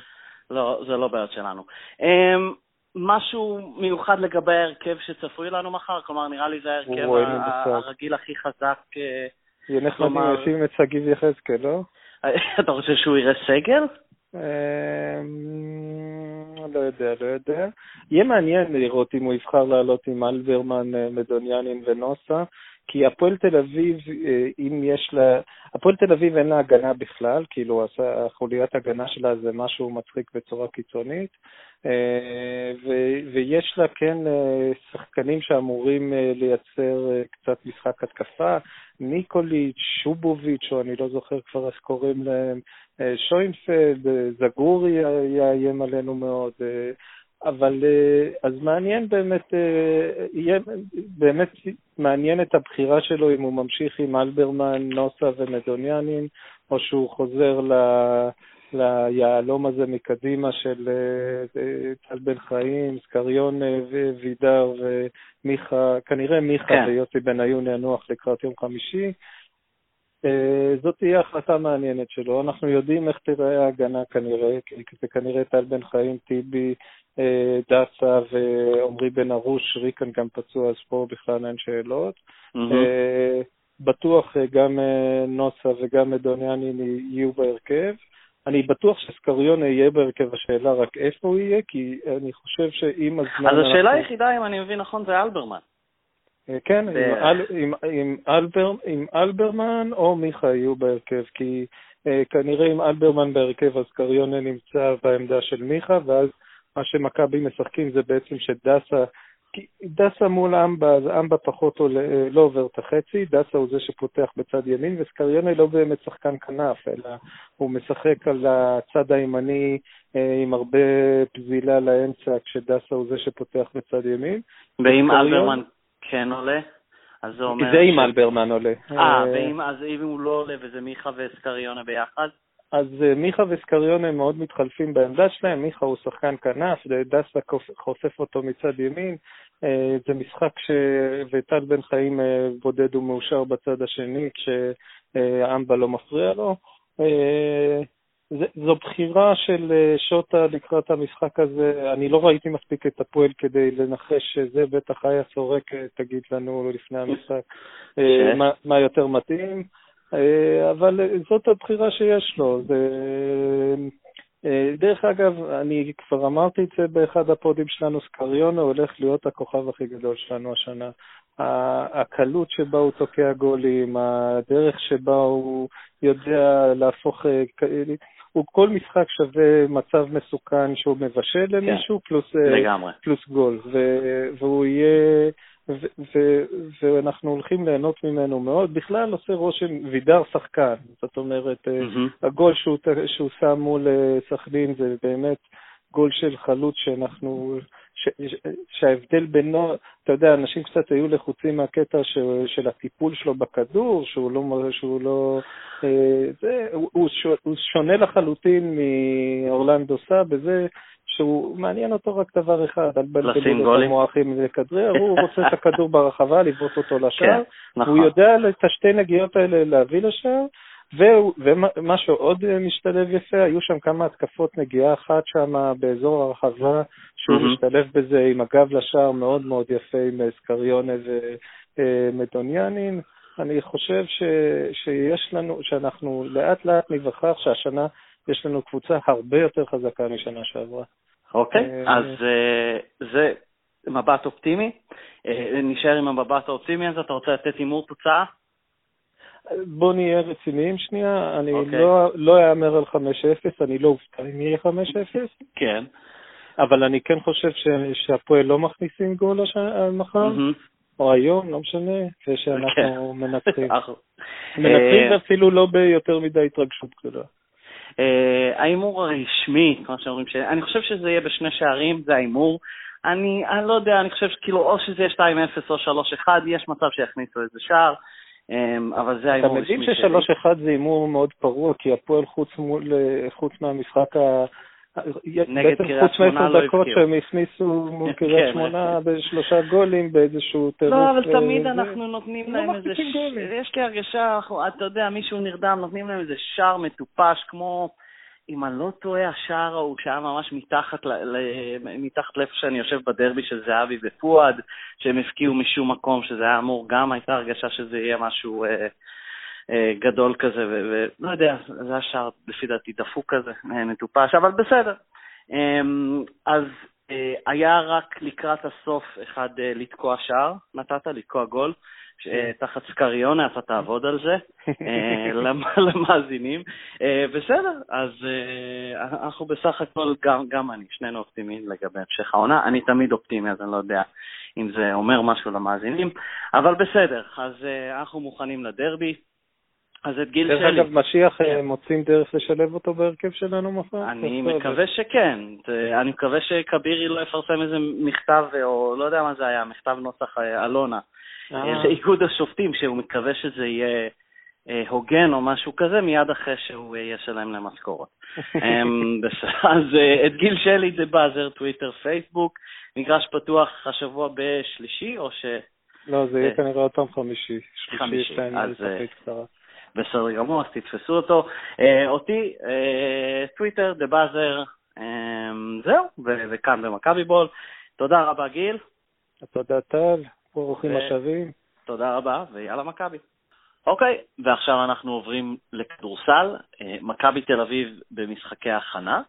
לא, זה לא בעיות שלנו. Um, משהו מיוחד לגבי ההרכב שצפוי לנו מחר? כלומר, נראה לי זה ההרכב. הרגיל הכי חזק. יהיה נחמד אם ישים את שגיב יחזקאל, לא? אתה חושב שהוא יראה סגל? לא יודע, לא יודע. יהיה מעניין לראות אם הוא יבחר לעלות עם אלברמן, אה, מדוניאנין ונוסה, כי הפועל תל אביב, אה, אם יש לה... הפועל תל אביב אין לה הגנה בכלל, כאילו עשה- חוליית הגנה שלה זה משהו מצחיק בצורה קיצונית, ויש לה כן אה, שחקנים שאמורים אה, לייצר אה, קצת משחק התקפה, ניקוליץ', שובוביץ', או אני לא זוכר כבר איך קוראים להם, אה, שוינפלד, אה, זגורי יאיים עלינו מאוד, אה, אבל אה, אז מעניין באמת, אה, באמת מעניין את הבחירה שלו אם הוא ממשיך עם אלברמן, נוסה ומדוניאנין, או שהוא חוזר ל... ליהלום הזה מקדימה של אה, אה, טל בן חיים, סקריון אה, ווידר ומיכה, כנראה מיכה כן. ויוסי בניון ינוח לקראת יום חמישי. זאת תהיה החלטה מעניינת שלו. אנחנו יודעים איך תראה ההגנה כנראה, כי זה כנראה טל בן חיים, טיבי, דסה ועמרי בן ארוש, ריקן גם פצוע, אז פה בכלל אין שאלות. אה, בטוח גם נוסה וגם מדוניאני יהיו בהרכב. אני בטוח שסקריונה יהיה בהרכב, השאלה רק איפה הוא יהיה, כי אני חושב שעם הזמן... אז השאלה אנחנו- היחידה, אם אני מבין נכון, זה אלברמן. אה, כן, עם, אל, עם, עם, אלבר, עם אלברמן או מיכה יהיו בהרכב, כי אה, כנראה עם אלברמן בהרכב אז קריונה נמצא בעמדה של מיכה, ואז מה שמכבי משחקים זה בעצם שדסה, דסה מול אמבה, אז אמבה פחות עולה, אה, לא עובר את החצי, דסה הוא זה שפותח בצד ימין, וסקריונה לא באמת שחקן כנף, אלא הוא משחק על הצד הימני אה, עם הרבה פזילה לאמצע, כשדסה הוא זה שפותח בצד ימין. ואם? אלברמן כן עולה, אז זה אומר... זה ש- אלברמן עולה. אה, ואם אז אם הוא לא עולה וזה מיכה וסקריונה ביחד? אז אה, מיכה וסקריון הם מאוד מתחלפים בעמדה שלהם, מיכה הוא שחקן כנף, דסה חושף אותו מצד ימין, אה, זה משחק ש... וטל בן חיים אה, בודד ומאושר בצד השני, כשאמבה לא מפריע לו. זו בחירה של שוטה לקראת המשחק הזה, אני לא ראיתי מספיק את הפועל כדי לנחש שזה, בטח איה סורק תגיד לנו לפני המשחק מה יותר מתאים. אה, אבל זאת הבחירה שיש לו. זה... אה, דרך אגב, אני כבר אמרתי את זה באחד הפודים שלנו, סקריונה הולך להיות הכוכב הכי גדול שלנו השנה. הקלות שבה הוא תוקע גולים, הדרך שבה הוא יודע להפוך... אה, הוא כל משחק שווה מצב מסוכן שהוא מבשל כן. למישהו, פלוס, לגמרי. פלוס גול, ו, והוא יהיה... ו- ו- ואנחנו הולכים ליהנות ממנו מאוד. בכלל עושה רושם, וידר שחקן, זאת אומרת, מהמם. הגול שהוא, שהוא שם מול אה, סכנין זה באמת גול של חלוץ שאנחנו, ש, ש, שההבדל בינו, אתה יודע, אנשים קצת היו לחוצים מהקטע ש, של הטיפול שלו בכדור, שהוא לא, שהוא לא, אה, זה, הוא, הוא הוא שונה לחלוטין מאורלנדו סא בזה שהוא מעניין אותו רק דבר אחד, על בלבלים את גולים. המועכים לכדרר, הוא רוצה את הכדור ברחבה, לבעוט אותו לשער, כן, נכון. הוא יודע את השתי נגיעות האלה להביא לשער, והוא- ומה שעוד משתלב יפה, היו שם כמה התקפות נגיעה אחת שם באזור הרחבה, שהוא מהמם. משתלב בזה עם הגב לשער מאוד מאוד יפה עם אה, סקריונה ומדוניאנין. אני חושב ש, שיש לנו, שאנחנו לאט לאט ניווכח שהשנה יש לנו קבוצה הרבה יותר חזקה משנה שעברה. אוקיי, אה, אז אה, זה מבט אופטימי. אה, נשאר עם המבט האופטימי הזה, אתה רוצה לתת הימור תוצאה? בוא נהיה רציניים שנייה, אני אוקיי. לא, לא אאמר על 5-0, אני לא אופתע אם יהיה 5-0, כן. אבל אני כן חושב ש, שהפועל לא מכניסים גול הש... מחר, מהמם. או היום, לא משנה, ושאנחנו מנצחים. אנחנו- מנצחים אה, אפילו לא ביותר מדי התרגשות גדולה. אה, ההימור הרשמי, כמו שאומרים, ש- אני חושב שזה יהיה בשני שערים, זה ההימור. אני, אני לא יודע, אני חושב שכאילו או שזה יהיה 2-0 או 3-1, יש מצב שיכניסו איזה שער, אה, אבל זה אתה ההימור מבין הרשמי שלי. ש-3-1 זה הימור מאוד פרוע, כי הפועל חוץ מול, חוץ מהמשחק ה... נגד בעצם קריית חוץ שמונה מעשר לא דקות. שהם הכניסו מול כן. קריית שמונה בשלושה גולים באיזשהו טירוף. לא, אבל אה, תמיד. אנחנו נותנים לא להם איזה... יש לי הרגשה, אתה יודע, מישהו נרדם, נותנים להם איזה שער מטופש, כמו, אם אני לא טועה, השער ההוא שהיה ממש מתחת ל- ל- מתחת לאיפה שאני יושב בדרבי של זהבי ופואד, שהם הפקיעו משום מקום, שזה היה אמור, גם הייתה הרגשה שזה יהיה משהו אה, גדול כזה, ולא יודע, זה היה שער, לפי דעתי, דפוק כזה, אה, מטופש, אבל בסדר. אמ, אז אה, היה רק לקראת הסוף אחד אה, לתקוע שער, נתת לתקוע גול, אה, תחת סקריונה, אתה תעבוד על זה, אה, למ- למאזינים. אה, בסדר, אז אה, אנחנו בסך הכל, גם, גם אני, שנינו אופטימיים לגבי המשך העונה. אני תמיד אופטימי, אז אני לא יודע אם זה אומר משהו למאזינים, אבל בסדר, אז אה, אנחנו מוכנים לדרבי. אז את גיל דרך שלי. אגב, משיח אה, כן. מוצאים דרך לשלב אותו בהרכב שלנו מחר? אני מקווה שכן. אני מקווה שכבירי לא יפרסם איזה מכתב, או לא יודע מה זה היה, מכתב נוסח אה, אלונה? אה, לאיגוד השופטים, שהוא מקווה שזה יהיה אה, הוגן או משהו כזה, מיד אחרי שהוא אה, ישלם להם משכורת. אמ, אז אה, את גיל שלי זה באזר, טוויטר, פייסבוק. מגרש פתוח השבוע בשלישי, או ש... לא, זה יהיה אה, כנראה עוד פעם חמישי. חמישי, אז, אה. בסדר גמור, אז תתפסו אותו. אה, אותי, אה, טוויטר, דה באזר, אה, זהו, וכאן במכבי בול. תודה רבה, גיל. תודה טל, ברוכים ו- השבים. תודה רבה, ויאללה מכבי. אוקיי, ועכשיו אנחנו עוברים לכדורסל. אה, מכבי תל אביב במשחקי הכנה,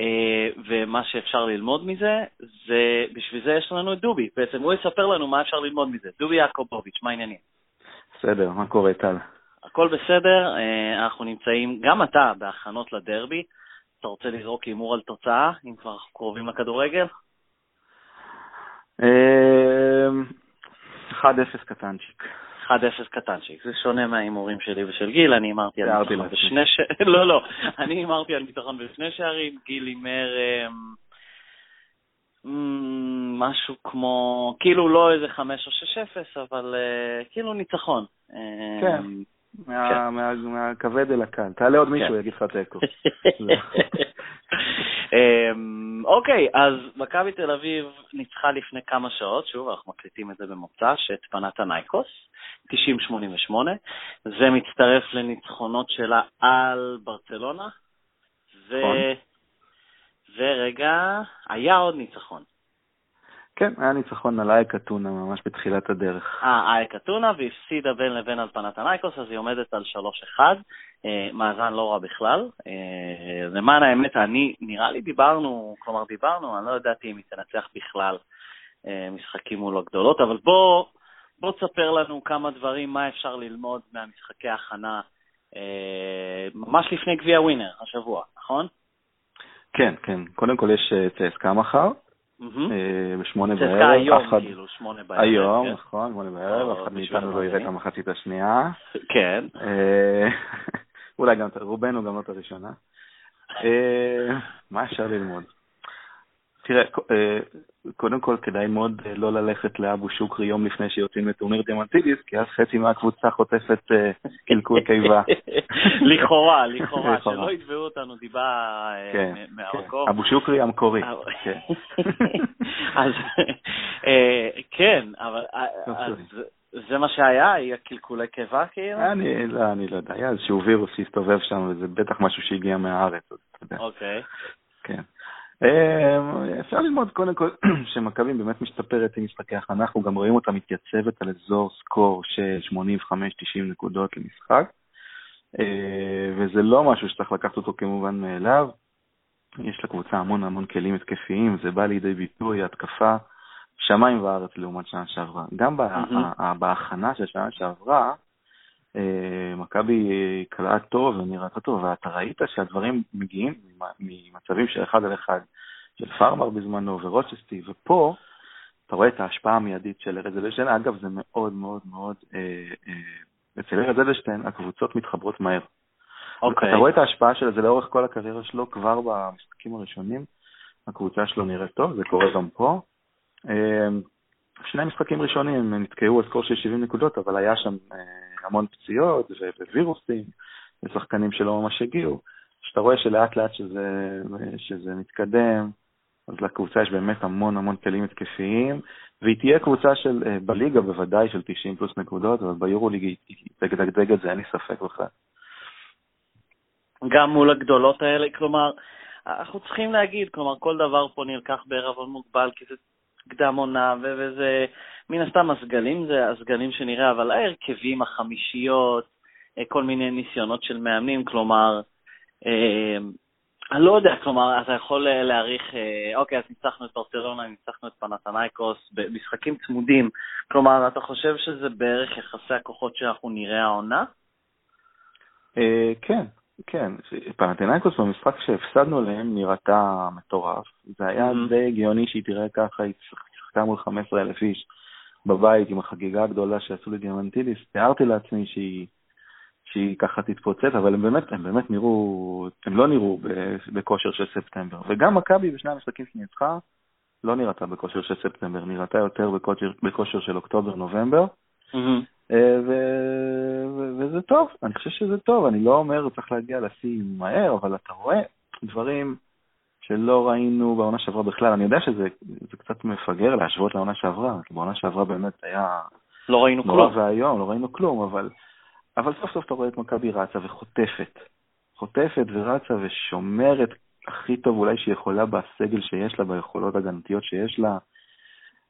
אה, ומה שאפשר ללמוד מזה, זה, בשביל זה יש לנו את דובי. בעצם הוא יספר לנו מה אפשר ללמוד מזה. דובי יעקובוביץ', מה העניינים? בסדר, מה קורה, טל? הכל בסדר, אה, אנחנו נמצאים, גם אתה, בהכנות לדרבי. אתה רוצה לזרוק הימור על תוצאה, אם כבר אנחנו קרובים לכדורגל? אמ, 1-0 קטנצ'יק. 1-0 קטנצ'יק, זה שונה מההימורים שלי ושל גיל, אני הימרתי על ניצחון. בשני ש... לא, לא, אני הימרתי על ניצחון בשני שערים, גיל הימר אמ, משהו כמו, כאילו לא איזה 5 או 6-0, אבל אה, כאילו ניצחון. כן. מה- מהכבד אל הקל. תעלה עוד מישהו, כן. יגיד לך תיקו. אמ, אוקיי, אז מכבי תל אביב ניצחה לפני כמה שעות, שוב, אנחנו מקליטים את זה במוצ"ש, את פנת הנייקוס, 90-88. זה מצטרף לניצחונות שלה על ברצלונה, ו... נכון. ורגע, היה עוד ניצחון. כן, היה ניצחון על אייק אתונה ממש בתחילת הדרך. אה, אייק אתונה, והפסידה בין לבין על פנת הנייקוס, אז היא עומדת על 3-1, אה, מאזן לא רע בכלל. אה, למען האמת, אני, נראה לי דיברנו, כלומר דיברנו, אני לא ידעתי אם היא תנצח בכלל אה, משחקים מול הגדולות, אבל בוא, בוא תספר לנו כמה דברים, מה אפשר ללמוד מהמשחקי ההכנה אה, ממש לפני גביע ווינר, השבוע, נכון? כן, כן. קודם כל יש אה, צסקה מחר. אה, בשמונה צסקה בערב. אף אחד- כאילו, שמונה בערב. היום, כן. נכון, שמונה בערב, או, אף אחד מאיתנו לא יראה את. המחצית השנייה. כן. אה, אולי גם, רובנו גם לא את הראשונה. אה, מה אפשר ללמוד? תראה, אה, קודם כל כדאי מאוד אה, לא ללכת לאבו שוקרי יום לפני שיוצאים לטורניר דיאמנטידיס, כי אז חצי מהקבוצה חוטפת אה, קלקול קיבה. לכאורה, לכאורה. שלא יתבעו אותנו דיבה אה, כן, כן. מהמקום. אבו שוקרי המקורי. אה, כן. אז אה, כן, אבל אה, זה מה שהיה? היא הקלקולי קיבה כאילו? אני לא, אני לא יודע, היה איזשהו וירוס שהסתובב שם, וזה בטח משהו שהגיע מהארץ, אתה יודע. אוקיי. כן. אה, אפשר ללמוד קודם כל שמכבי באמת משתפרת עם משחקי הכנה, אנחנו גם רואים אותה מתייצבת על אזור סקור של 85-90 נקודות למשחק, אה, וזה לא משהו שצריך לקחת אותו כמובן מאליו. יש לקבוצה המון המון כלים התקפיים, זה בא לידי ביטוי, התקפה, שמיים וארץ לעומת שנה שעברה. גם בהכנה של שנה שעברה, מכבי אה, קלעה טוב ונראתה טוב, ואתה ראית שהדברים מגיעים ממ- ממצבים של אחד על אחד, של פארמר בזמנו ורוצ'סטי, ופה אתה רואה את ההשפעה המיידית של ארז אדלשטיין. אגב, זה מאוד מאוד מאוד, אה, אה, אצל ארז אדלשטיין הקבוצות מתחברות מהר. אוקיי. אתה רואה את ההשפעה של זה לאורך כל הקריירה שלו, כבר במשחקים הראשונים, הקבוצה שלו נראית טוב, זה קורה גם פה. שני משחקים ראשונים הם נתקעו על סקור של 70 נקודות, אבל היה שם המון פציעות ווירוסים, ושחקנים שלא ממש הגיעו. כשאתה רואה שלאט לאט שזה, שזה מתקדם, אז לקבוצה יש באמת המון המון כלים התקפיים, והיא תהיה קבוצה של, אה, בליגה בוודאי של 90 פלוס נקודות, אבל ביורוליג היא תדגדג את זה, אין לי ספק בכלל. גם מול הגדולות האלה, כלומר, אנחנו צריכים להגיד, כלומר, כל דבר פה נלקח בערבון מוגבל, כי זה קדם עונה, וזה, מן הסתם הסגלים זה הסגלים שנראה, אבל ההרכבים, החמישיות, אה, כל מיני ניסיונות של מאמנים, כלומר, אה, אני לא יודע, כלומר, אתה יכול אה, להעריך, אוקיי, אז ניצחנו את ברצלונה, ניצחנו את פנתנייקוס במשחקים צמודים, כלומר, אתה חושב שזה בערך יחסי הכוחות שאנחנו נראה העונה? כן, כן. פנתנאיקוס במשחק שהפסדנו להם נראתה מטורף. זה היה Mhm. די הגיוני שהיא תראה ככה, היא שיחקה מול 15,000 איש בבית עם החגיגה הגדולה שעשו לדיאמנטידיס. תיארתי לעצמי שהיא, שהיא ככה תתפוצץ, אבל הם באמת, הם באמת נראו, הם לא נראו בכושר של ספטמבר. וגם מכבי בשני המשחקים שהיא ניצחה, לא נראתה בכושר של ספטמבר, נראתה יותר בכושר, בכושר של אוקטובר-נובמבר. אה, ו- ו- וזה טוב, אני חושב שזה טוב, אני לא אומר צריך להגיע לשיא מהר, אבל אתה רואה דברים שלא ראינו בעונה שעברה בכלל. אני יודע שזה זה קצת מפגר להשוות לעונה שעברה, כי בעונה שעברה באמת היה לא ראינו נורא כלום. ואיום, לא ראינו כלום, אבל, אבל סוף סוף אתה רואה את מכבי רצה וחוטפת. חוטפת ורצה ושומרת הכי טוב אולי שהיא יכולה בסגל שיש לה, ביכולות הגנתיות שיש לה.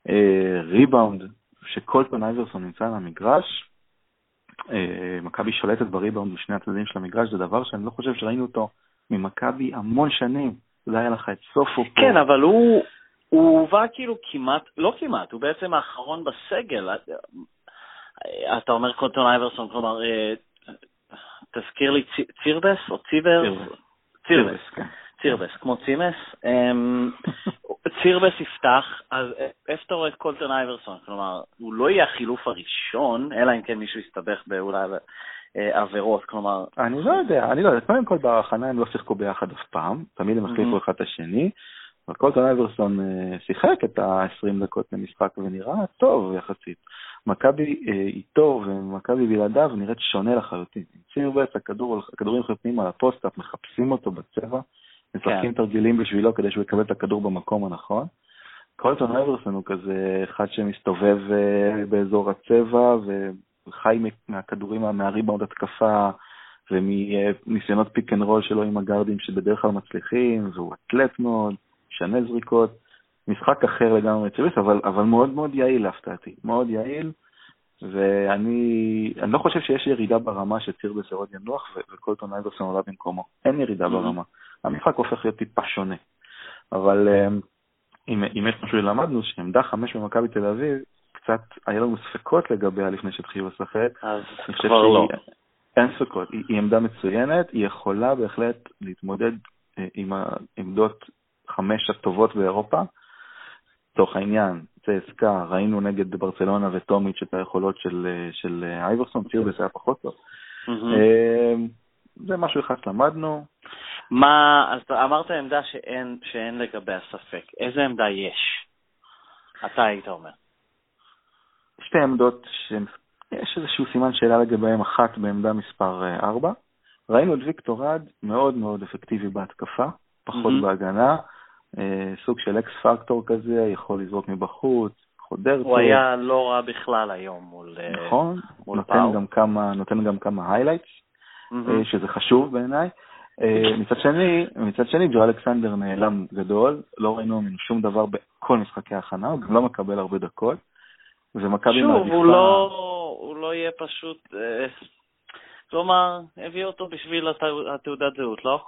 אה, ריבאונד, שקולטון אייברסון נמצא על המגרש, אה, מכבי שולטת בריבאונד בשני הצדדים של המגרש, זה דבר שאני לא חושב שראינו אותו ממכבי המון שנים. זה היה לך את סופו פה. כן, אבל הוא, הוא הובא כאילו כמעט, לא כמעט, הוא בעצם האחרון בסגל. אתה אומר קולטון אייברסון, כלומר, אה, תזכיר לי צי- צירבס או? צירבס. צירבס, כן. צירבס, כמו צימס. צירבס יפתח, אז איפה אתה רואה את קולטון אייברסון? כלומר, הוא לא יהיה החילוף הראשון, אלא אם כן מישהו יסתבך באולי אה, עבירות, כלומר, אני לא יודע, אני לא יודע. קודם כל בהכנה הם לא שיחקו ביחד אף פעם, תמיד הם החליפו Mhm. אחד את השני, אבל קולטון אייברסון אה, שיחק את ה-20 דקות למשחק ונראה טוב יחסית. מכבי אה, איתו ומכבי בלעדיו נראית שונה לחלוטין. הכדור, הכדורים חופנים על ה post-up, מחפשים אותו בצבע, משחקים תרגילים בשבילו כדי שהוא יקבל את הכדור במקום הנכון. קולטון אייברסון הוא כזה אחד שמסתובב אה, באזור הצבע וחי מהכדורים, מהריבאונד התקפה ומניסיונות pick and roll שלו עם הגארדים שבדרך כלל מצליחים, והוא אתלט מאוד, שנה זריקות, משחק אחר לגמרי מציריס, אבל, אבל מאוד מאוד יעיל להפתעתי, מאוד יעיל, ואני אני לא חושב שיש ירידה ברמה שצירבס יורד ינוח וקולטון אייברסון עולה במקומו, אין ירידה. ברמה. המשחק הופך להיות טיפה שונה. אבל אה, אם, אם יש משהו שלמדנו, שעמדה חמש במכבי תל אביב, קצת היה לנו ספקות לגביה לפני שהתחילו לשחק. אז כבר לא. שהיא אין ספקות, היא, היא עמדה מצוינת, היא יכולה בהחלט להתמודד אה, עם העמדות חמש הטובות באירופה. לצורך העניין, צסקה, ראינו נגד ברצלונה וטומיץ' את היכולות של, אה, של אה, אייברסון, צירבס היה פחות טוב. Mm-hmm. זה משהו אחד שלמדנו. מה, אז אמרת עמדה שאין, שאין לגביה ספק. איזה עמדה יש? אתה היית אומר. שתי עמדות שיש איזשהו סימן שאלה לגביהן, אחת בעמדה מספר 4. ראינו את ויקטור רד מאוד מאוד אפקטיבי בהתקפה, פחות mm-hmm. בהגנה, אה, סוג של X factor כזה, יכול לזרוק מבחוץ, חודר טוב. הוא היה לא רע בכלל היום מול אה, נכון, מול נותן פאו. גם כמה, נותן גם כמה highlights, mm-hmm. שזה חשוב בעיניי. מצד שני, מצד שני, ג'ו אלכסנדר נעלם גדול, לא ראינו ממנו שום דבר בכל משחקי ההכנה, הוא גם לא מקבל הרבה דקות, ומכבי מעדיפה... שוב, הוא לא, הוא לא יהיה פשוט... כלומר, הביא אותו בשביל התעודת זהות, לא?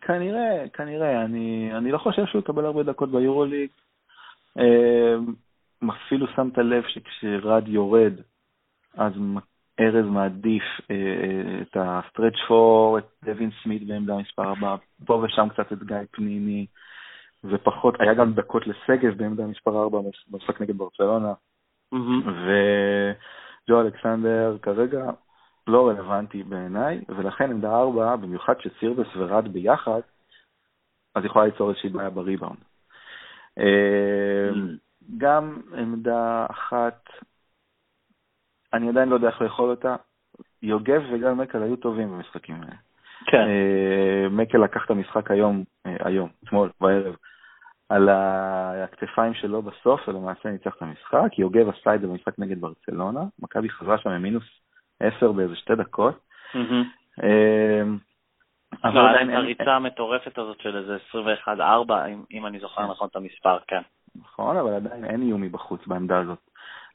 כנראה, כנראה. אני, אני לא חושב שהוא יקבל הרבה דקות ביורוליג. אה, אפילו שמת לב שכשרד יורד, אז ארז מעדיף אה, אה, את הסטרץ' פור, את דווין סמית בעמדה מספר 4, פה ושם קצת את גיא פניני, ופחות, היה גם דקות לשגב בעמדה מספר 4 במשחק נגד ברצלונה. וג'ו אלכסנדר כרגע לא רלוונטי בעיניי, ולכן עמדה 4, במיוחד שסירבס ורד ביחד, אז יכולה ליצור איזושהי בעיה בריבאונד. אה, גם עמדה אחת, אני עדיין לא יודע איך לאכול אותה, יוגב וגל מקל היו טובים במשחקים האלה. כן. אה, מקל לקח את המשחק היום, אה, היום, אתמול, בערב, על הכתפיים שלו בסוף, ולמעשה ניצח את המשחק. יוגב עשה את זה במשחק נגד ברצלונה, מכבי חזרה שם ממינוס עשר באיזה שתי דקות. אמ, אבל עדיין הריצה המטורפת הזאת של איזה 21-4, אם אני זוכר כן. נכון את המספר, כן. נכון, אבל עדיין אין איום מבחוץ בעמדה הזאת.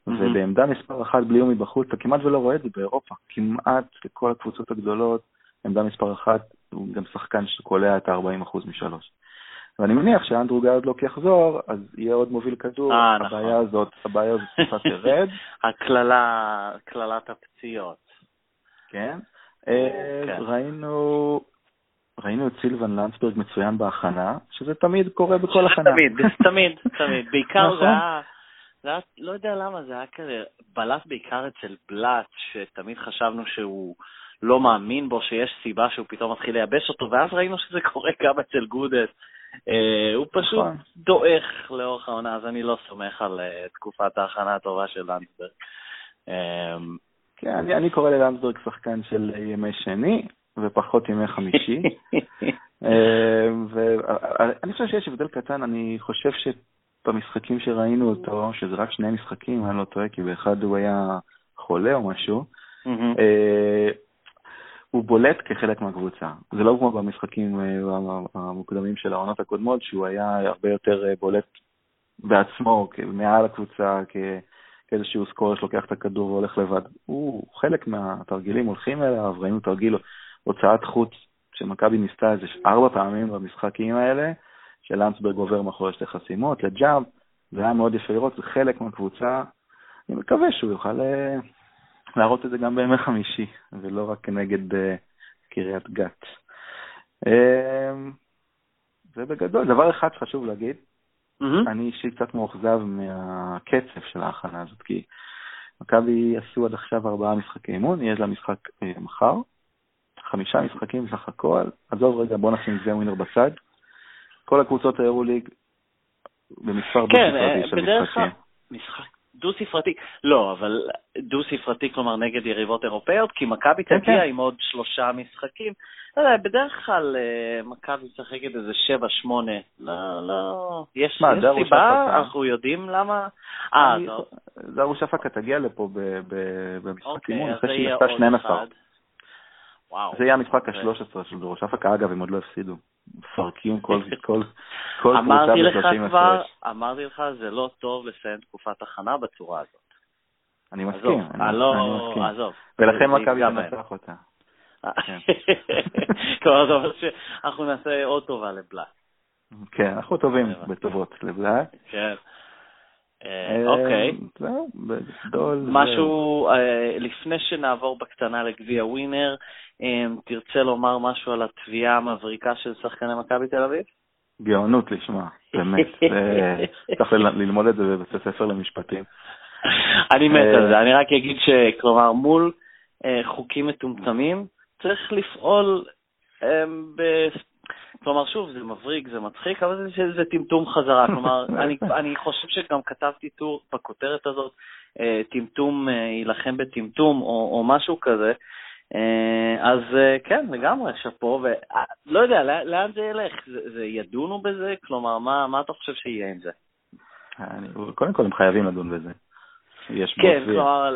ובעמדה מספר אחת בלי איום מבחוץ, אתה כמעט ולא רואה את זה באירופה. כמעט לכל הקבוצות הגדולות, עמדה מספר אחת הוא גם שחקן שקולע את ה-40% משלוש. ואני מניח שאנדרו גרדלוק יחזור, אז יהיה עוד מוביל כדור, 아, נכון. הבעיה נכון. הזאת, הבעיה הזאת קצת תרד. הקללה, קללת הפציעות. כן. אה, כן. ראינו, ראינו את סילבן לנדסברג מצוין בהכנה, שזה תמיד קורה בכל הכנה. תמיד, תמיד, תמיד. בעיקר נכון. זה היה, זה היה, לא יודע למה, זה היה כזה, בלט בעיקר אצל בלאט, שתמיד חשבנו שהוא לא מאמין בו, שיש סיבה שהוא פתאום מתחיל לייבש אותו, ואז ראינו שזה קורה גם אצל גודס. Uh, הוא פשוט נכון. דועך לאורך העונה, אז אני לא סומך על uh, תקופת ההכנה הטובה של לנדסברג. Uh, כן, אני, אני קורא ללנדסברג שחקן של ימי שני ופחות ימי חמישי. ואני חושב שיש הבדל קטן, אני חושב שבמשחקים שראינו אותו, שזה רק שני משחקים, אני לא טועה, כי באחד הוא היה חולה או משהו, הוא בולט כחלק מהקבוצה. זה לא כמו במשחקים אה, המוקדמים של העונות הקודמות, שהוא היה הרבה יותר אה, בולט בעצמו, מעל הקבוצה, כאיזשהו סקורר שלוקח את הכדור והולך לבד. הוא חלק מהתרגילים הולכים אליו, ראינו תרגיל הוצאת חוץ שמכבי ניסתה איזה ארבע פעמים במשחקים האלה, שלנסברג עובר מאחורי שתי חסימות, לג'אמפ, זה היה מאוד יפה לראות, זה חלק מהקבוצה. אני מקווה שהוא יוכל אה, להראות את זה גם בימי חמישי, ולא רק נגד uh, קריית גת. Uh, זה בגדול. דבר אחד שחשוב להגיד, mm-hmm. אני אישית קצת מאוכזב מהקצב של ההכנה הזאת, כי מכבי עשו עד עכשיו ארבעה משחקי אימון, יש לה משחק uh, מחר, חמישה משחקים בסך הכל, עזוב רגע, בוא נשים זה ווינר בצד. כל הקבוצות האירו-ליג במספר כן, דו-ספרתי של משחקים. משחק דו-ספרתי, לא, אבל דו-ספרתי, כלומר נגד יריבות אירופאיות, כי מכבי כן, תגיע כן. עם עוד שלושה משחקים. לא יודע, בדרך כלל אה, מכבי משחקת איזה שבע, שמונה. לא, לא, יש, מה, יש סיבה, אנחנו יודעים למה. אה, זרו שפקה תגיע לפה במשחקים, אוקיי, אחרי שהיא עשתה 12. וואו. זה יהיה המשחק ה-13 של דרוש אפקה, אגב, הם עוד לא הפסידו. מפרקים כל, כל, כל קבוצה ב-30 הפרש. אמרתי לך, זה לא טוב לסיים תקופת הכנה בצורה הזאת. אני מסכים, אני, לא, אני מסכים. עזוב. ולכן מכבי ינצח אותה. כן. כלומר, זה אומר שאנחנו נעשה עוד טובה לבלאט. כן, אנחנו טובים בטובות לבלאט. כן. אה, אוקיי. זהו, בגדול. משהו, אה, לפני שנעבור בקטנה לגביע ווינר, אה, תרצה לומר משהו על התביעה המבריקה של שחקני מכבי תל אביב? גאונות לשמה, באמת. צריך ללמוד את זה בבית הספר למשפטים. אני מת על זה, אני רק אגיד שכלומר מול חוקים מטומטמים צריך לפעול כלומר, שוב, זה מבריק, זה מצחיק, אבל זה, זה טמטום חזרה. כלומר, אני, אני חושב שגם כתבתי טור בכותרת הזאת, אה, טמטום אה, יילחם בטמטום, או, או משהו כזה. אה, אז כן, לגמרי, שאפו, ולא יודע, לאן, לאן זה ילך? זה, זה ידונו בזה? כלומר, מה, מה אתה חושב שיהיה עם זה? אני, קודם כל, הם חייבים לדון בזה. יש כן, כלומר,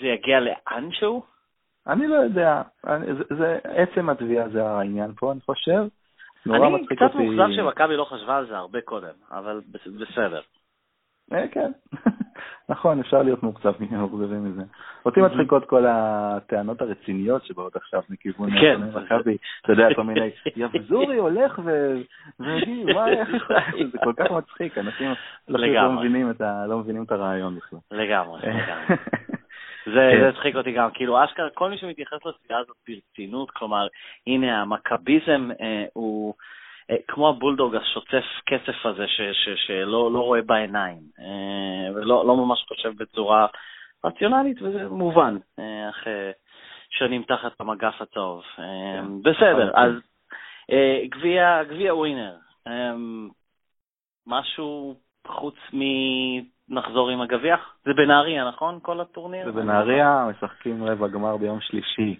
זה יגיע לאנשהו? אני לא יודע, אני, זה, זה, עצם התביעה זה העניין פה, אני חושב. אני קצת מאוכזב שמכבי לא חשבה על זה הרבה קודם, אבל בסדר. אה, כן, נכון, אפשר להיות מאוכזבים מזה. אותי מצחיקות כל הטענות הרציניות שבאות עכשיו מכיוון כן. מכבי, אתה יודע, כל מיני, יבזורי הולך ויגיד, מה, איך זה כל כך מצחיק, אנשים לא מבינים את הרעיון בכלל. לגמרי, לגמרי. זה כן. הצחיק אותי גם, כאילו אשכרה, כל מי שמתייחס לסביבה הזאת ברצינות, כלומר, הנה המכביזם אה, הוא אה, כמו הבולדוג השוצף כסף הזה, ש, ש, שלא לא רואה בעיניים, אה, ולא לא ממש חושב בצורה רציונלית, וזה מובן, אה, אחרי שנים תחת המגף הצהוב. אה, כן. בסדר, אז אה, גביע ווינר, אה, משהו חוץ מ... נחזור עם הגביע? זה בנהריה, נכון? כל הטורניר? זה בנהריה, משחקים רבע גמר ביום שלישי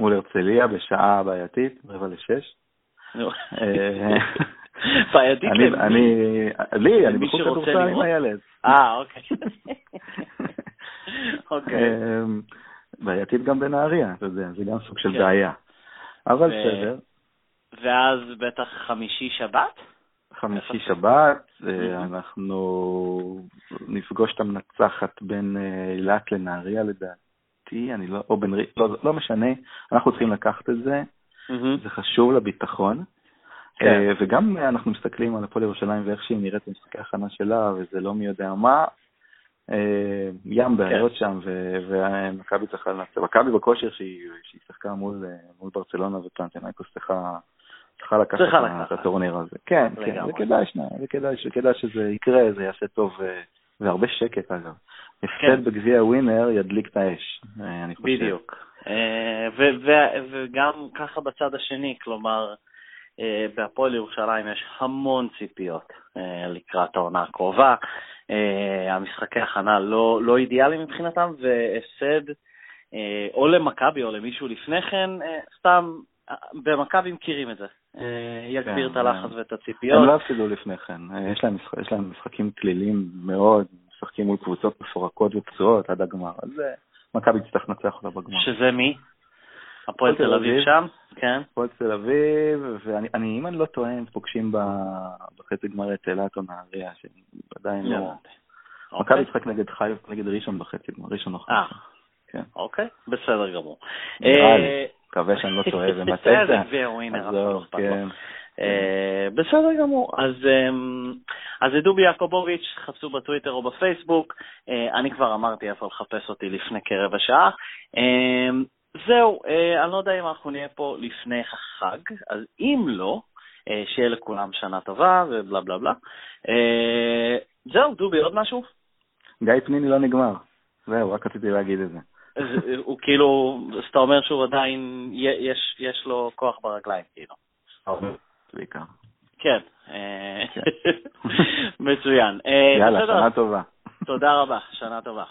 מול הרצליה בשעה בעייתית, רבע לשש. אה, בעייתית למי? אני, לי, אני בחוץ כדורסל עם הילד. אה, אוקיי. אוקיי. אמ, בעייתית גם בנהריה, אתה יודע, זה גם סוג של כן. בעיה. אבל בסדר. ואז בטח חמישי שבת? חמישי שבת, אה, אנחנו נפגוש את המנצחת בין אה, אילת לנהריה לדעתי, אני לא, או בין, לא, לא משנה, אנחנו צריכים לקחת את זה, זה חשוב לביטחון. כן. אה, וגם אנחנו מסתכלים על הפועל ירושלים ואיך שהיא נראית במשחקי הכנה שלה, וזה לא מי יודע מה, ים בעיות כן. שם, ומכבי צריכה לנצח. מכבי בכושר שהיא שיחקה מול ברצלונה ופלנטינאיקוס צריכה צריכה לקחת את הטורניר הזה. כן, כן, זה כדאי, זה כדאי, כדאי שזה יקרה, זה יעשה טוב, אה, והרבה שקט אגב. הפסד כן. בגביע ווינר ידליק את האש, אה, אני חושב. בדיוק. אה, וגם ככה בצד השני, כלומר, בהפועל ירושלים יש המון ציפיות לקראת העונה הקרובה. המשחקי הכנה לא, לא אידיאליים מבחינתם, והפסד או למכבי או למישהו לפני כן, סתם, במכבי מכירים את זה. אה, יגביר את כן, הלחץ ואת הציפיות. הם לא הפסידו לפני כן, אה, יש להם, יש להם משחקים כלילים מאוד, משחקים מול קבוצות מפורקות ופצועות עד הגמר, אז אה, מכבי תצטרך לנצח אותה בגמר. שזה מי? הפועל תל אביב שם? כן. הפועל תל אביב, ואני, אם אני לא טועה, הם פוגשים בחצי גמר את אילת או נהריה, שעדיין לא... מכבי אוקיי. תשחק נגד חיפה, נגד ראשון בחצי גמר, ראשון או חיפה. כן. אוקיי, בסדר גמור. נראה לי. מקווה שאני לא טועה ומטעה את זה. כן. אה, בסדר גמור. אז אמ, אז דובי יעקובוביץ', חפשו בטוויטר או בפייסבוק. אה, אני כבר אמרתי איפה לחפש אותי לפני כרבע שעה. אמ, זהו, אה, אני לא יודע אם אנחנו נהיה פה לפני החג, אז אם לא, שיהיה לכולם שנה טובה ובלה בלה בלה. זהו, דובי, עוד משהו? גיא פניני לא נגמר. זהו, רק רציתי להגיד את זה. הוא כאילו, אז אתה אומר שהוא עדיין, יש, יש לו כוח ברגליים, כאילו. בעיקר. כן, אה, כן. מצוין. אה, יאללה, שנה טובה. תודה רבה, שנה טובה.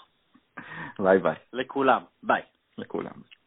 ביי ביי. לכולם, ביי. לכולם.